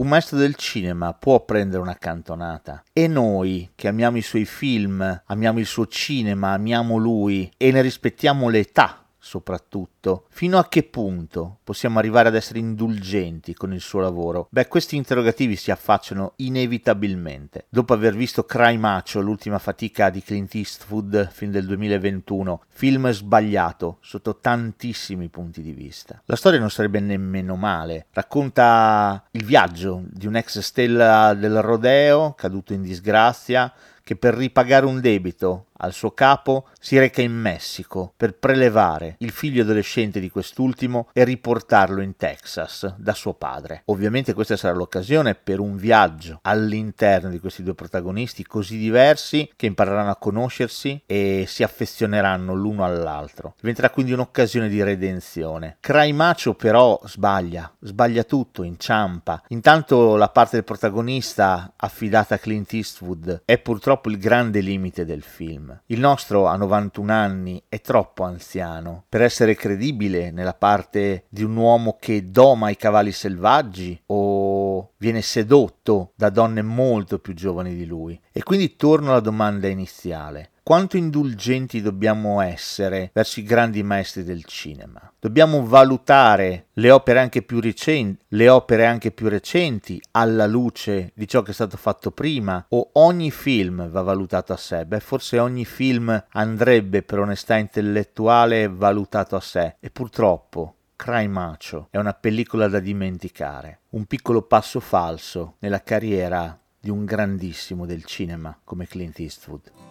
Un maestro del cinema può prendere una cantonata. E noi che amiamo i suoi film, amiamo il suo cinema, amiamo lui e ne rispettiamo l'età soprattutto, fino a che punto possiamo arrivare ad essere indulgenti con il suo lavoro? Beh, questi interrogativi si affacciano inevitabilmente. Dopo aver visto Cry Macho, l'ultima fatica di Clint Eastwood, film del 2021, film sbagliato sotto tantissimi punti di vista. La storia non sarebbe nemmeno male, racconta il viaggio di un ex stella del rodeo caduto in disgrazia che per ripagare un debito al suo capo si reca in Messico per prelevare il figlio adolescente di quest'ultimo e riportarlo in Texas da suo padre. Ovviamente questa sarà l'occasione per un viaggio all'interno di questi due protagonisti così diversi che impareranno a conoscersi e si affezioneranno l'uno all'altro. Diventerà quindi un'occasione di redenzione. Cry Macho però sbaglia, sbaglia tutto, inciampa. Intanto la parte del protagonista affidata a Clint Eastwood è purtroppo il grande limite del film. Il nostro a 91 anni è troppo anziano per essere credibile nella parte di un uomo che doma i cavalli selvaggi o viene sedotto da donne molto più giovani di lui. E quindi torno alla domanda iniziale quanto indulgenti dobbiamo essere verso i grandi maestri del cinema. Dobbiamo valutare le opere anche più recenti, le opere anche più recenti alla luce di ciò che è stato fatto prima o ogni film va valutato a sé? Beh, forse ogni film andrebbe per onestà intellettuale valutato a sé e purtroppo Cry Macho è una pellicola da dimenticare, un piccolo passo falso nella carriera di un grandissimo del cinema come Clint Eastwood.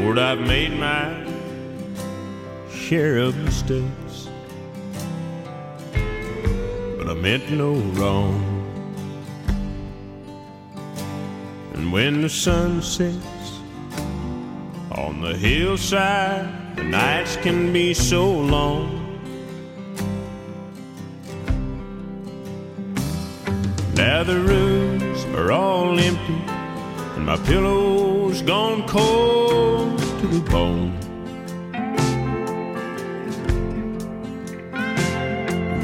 Lord, I've made my share of mistakes, but I meant no wrong. And when the sun sets on the hillside, the nights can be so long. Now the rooms are all empty, my pillow's gone cold to the bone.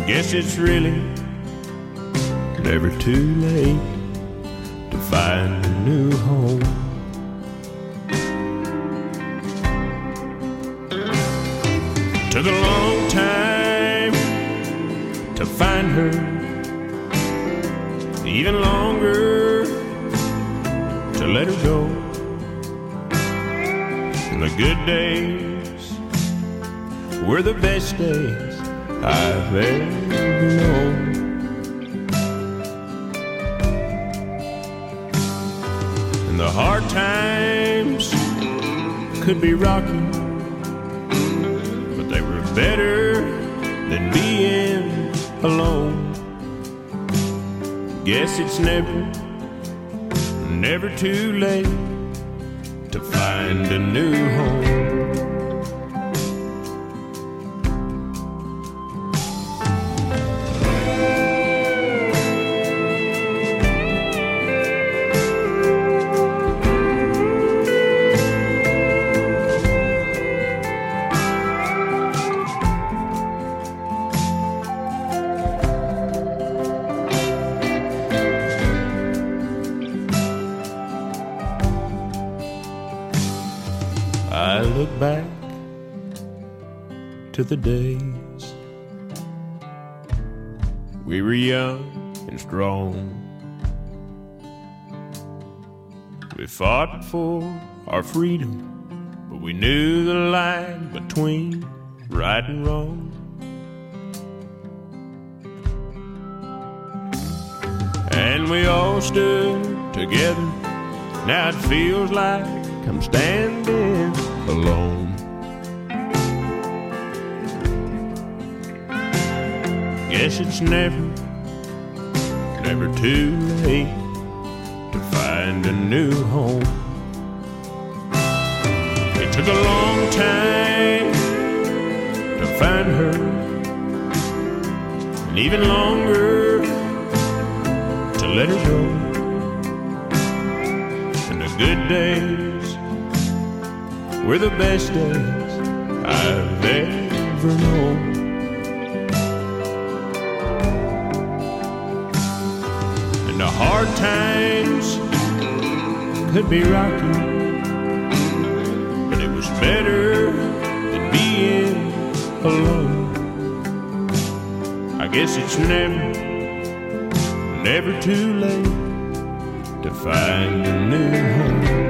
Guess it's really never too late to find a new home. Took a long time to find her, even longer to let her go. The good days were the best days I've ever known. And the hard times could be rocky, but they were better than being alone. Guess it's never, never too late to find a new home. Look back to the days we were young and strong. We fought for our freedom, but we knew the line between right and wrong. And we all stood together. Now it feels like I'm standing alone. Guess it's never, never too late to find a new home. It took a long time to find her, and even longer to let her go. And the good days were the best days I've ever known. And the hard times could be rocky, but it was better than being alone. I guess it's never, never too late to find a new home.